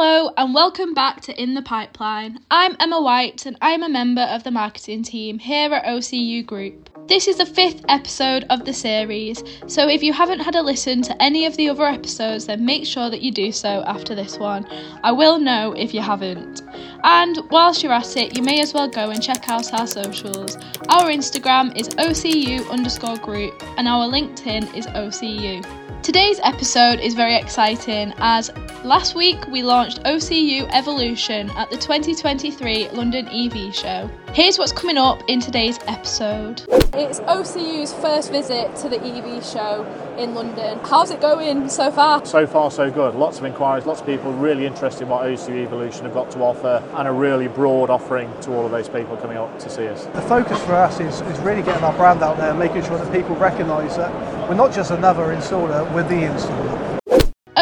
Hello and welcome back to In the Pipeline. I'm Emma White and I'm a member of the marketing team here at OCU Group. This is the fifth episode of the series, so if you haven't had a listen to any of the other episodes, then make sure that you do so after this one. I will know if you haven't. And whilst you're at it, you may as well go and check out our socials. Our Instagram is OCU underscore group and our LinkedIn is OCU. Today's episode is very exciting as last week we launched OCU Evolution at the 2023 London EV show. Here's what's coming up in today's episode. It's OCU's first visit to the EV show in London. How's it going so far? So far, so good. Lots of inquiries, lots of people really interested in what OCU Evolution have got to offer, and a really broad offering to all of those people coming up to see us. The focus for us is, is really getting our brand out there, making sure that people recognise that we're not just another installer, we're the installer.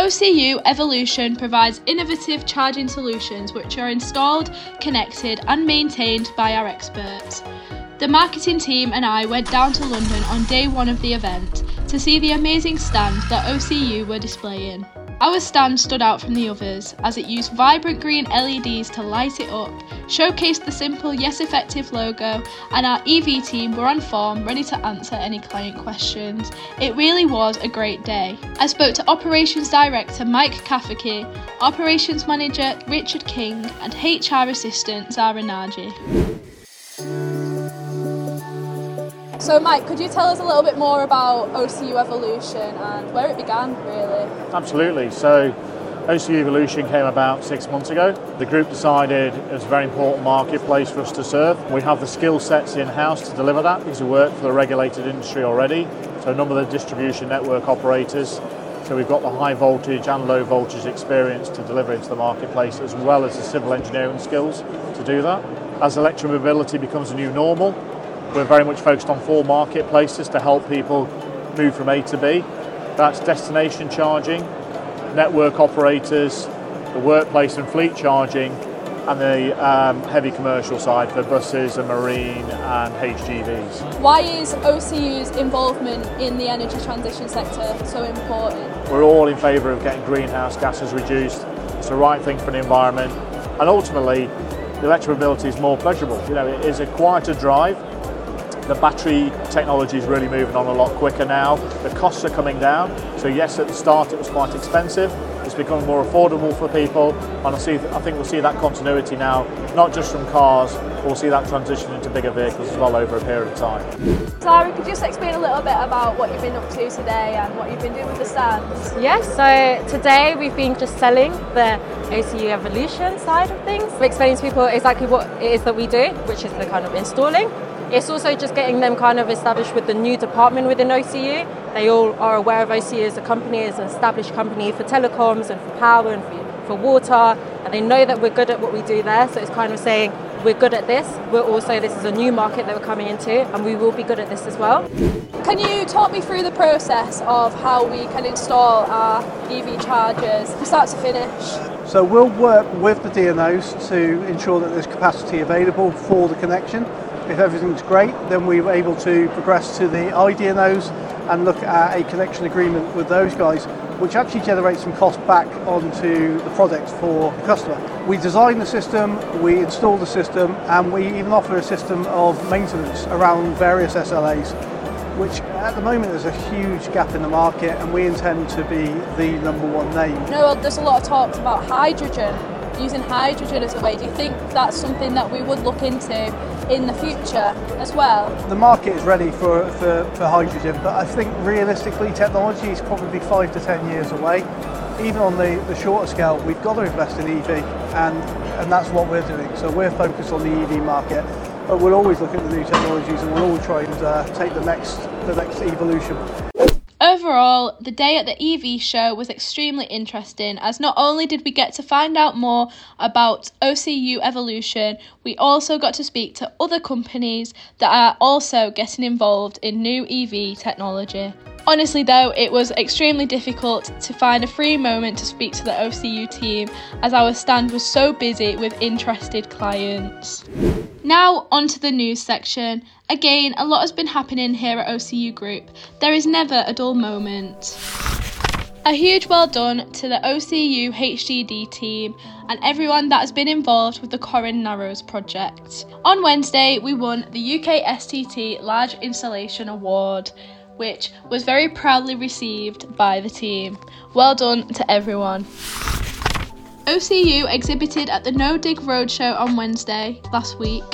OCU Evolution provides innovative charging solutions which are installed, connected, and maintained by our experts. The marketing team and I went down to London on day one of the event to see the amazing stand that OCU were displaying. Our stand stood out from the others as it used vibrant green LEDs to light it up, showcased the simple yet effective logo, and our EV team were on form ready to answer any client questions. It really was a great day. I spoke to Operations Director Mike Cafferky, Operations Manager Richard King, and HR Assistant Zahra Naji. So, Mike, could you tell us a little bit more about OCU Evolution and where it began, really? Absolutely. So, OCU Evolution came about six months ago. The group decided it was a very important marketplace for us to serve. We have the skill sets in house to deliver that because we work for the regulated industry already. So, a number of the distribution network operators. So, we've got the high voltage and low voltage experience to deliver into the marketplace as well as the civil engineering skills to do that. As electromobility becomes a new normal, we're very much focused on four marketplaces to help people move from A to B. That's destination charging, network operators, the workplace and fleet charging, and the um, heavy commercial side for buses and marine and HGVs. Why is OCU's involvement in the energy transition sector so important? We're all in favour of getting greenhouse gases reduced. It's the right thing for the environment, and ultimately, the electromobility is more pleasurable. You know, it is a quieter drive, the battery technology is really moving on a lot quicker now. The costs are coming down. So yes, at the start it was quite expensive. It's becoming more affordable for people, and I see. I think we'll see that continuity now, not just from cars. We'll see that transition into bigger vehicles as well over a period of time. Zahra, could you just explain a little bit about what you've been up to today and what you've been doing with the stands? Yes, so today we've been just selling the OCU Evolution side of things. We're explaining to people exactly what it is that we do, which is the kind of installing it's also just getting them kind of established with the new department within OCU. They all are aware of OCU as a company, as an established company for telecoms and for power and for, for water, and they know that we're good at what we do there. So it's kind of saying we're good at this. We're also this is a new market that we're coming into, and we will be good at this as well. Can you talk me through the process of how we can install our EV chargers from start to finish? So we'll work with the DNOs to ensure that there's capacity available for the connection. If everything's great, then we're able to progress to the IDNOs and look at a connection agreement with those guys, which actually generates some cost back onto the product for the customer. We design the system, we install the system, and we even offer a system of maintenance around various SLAs, which at the moment there's a huge gap in the market, and we intend to be the number one name. No, there's a lot of talks about hydrogen using hydrogen as a way. Do you think that's something that we would look into in the future as well? The market is ready for, for, for hydrogen, but I think realistically technology is probably five to ten years away. Even on the, the shorter scale, we've got to invest in EV, and, and that's what we're doing. So we're focused on the EV market, but we'll always look at the new technologies and we'll all try and uh, take the next, the next evolution. Overall, the day at the EV show was extremely interesting as not only did we get to find out more about OCU Evolution, we also got to speak to other companies that are also getting involved in new EV technology. Honestly, though, it was extremely difficult to find a free moment to speak to the OCU team as our stand was so busy with interested clients. Now, on to the news section. Again, a lot has been happening here at OCU Group. There is never a dull moment. A huge well done to the OCU HDD team and everyone that has been involved with the Corran Narrows project. On Wednesday, we won the UK STT Large Installation Award, which was very proudly received by the team. Well done to everyone. OCU exhibited at the No Dig Roadshow on Wednesday last week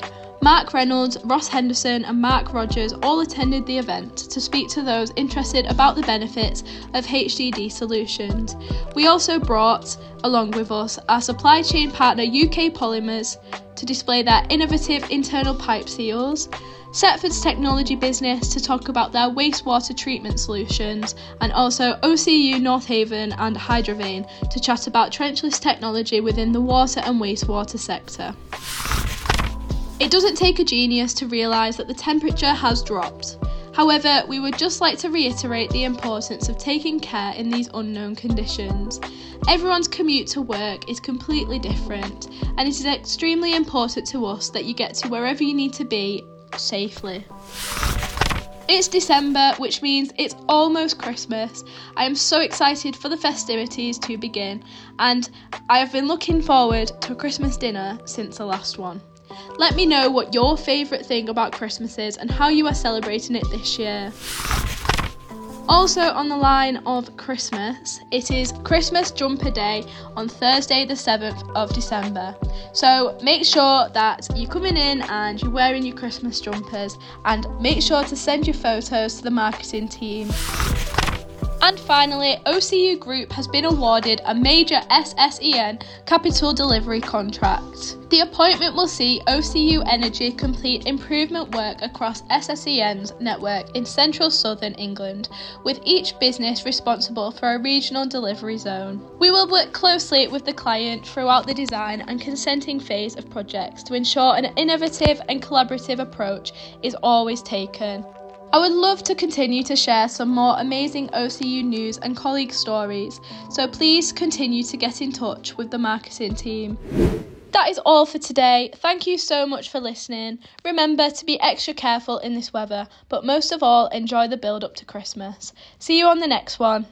Mark Reynolds, Ross Henderson, and Mark Rogers all attended the event to speak to those interested about the benefits of HDD solutions. We also brought along with us our supply chain partner UK Polymers to display their innovative internal pipe seals. Setford's technology business to talk about their wastewater treatment solutions, and also OCU North Haven and Hydrovane to chat about trenchless technology within the water and wastewater sector. It doesn't take a genius to realise that the temperature has dropped. However, we would just like to reiterate the importance of taking care in these unknown conditions. Everyone's commute to work is completely different, and it is extremely important to us that you get to wherever you need to be safely. It's December, which means it's almost Christmas. I am so excited for the festivities to begin, and I have been looking forward to a Christmas dinner since the last one. Let me know what your favourite thing about Christmas is and how you are celebrating it this year. Also, on the line of Christmas, it is Christmas Jumper Day on Thursday, the 7th of December. So make sure that you're coming in and you're wearing your Christmas jumpers, and make sure to send your photos to the marketing team. And finally, OCU Group has been awarded a major SSEN capital delivery contract. The appointment will see OCU Energy complete improvement work across SSEN's network in central southern England, with each business responsible for a regional delivery zone. We will work closely with the client throughout the design and consenting phase of projects to ensure an innovative and collaborative approach is always taken. I would love to continue to share some more amazing OCU news and colleague stories, so please continue to get in touch with the marketing team. That is all for today. Thank you so much for listening. Remember to be extra careful in this weather, but most of all, enjoy the build up to Christmas. See you on the next one.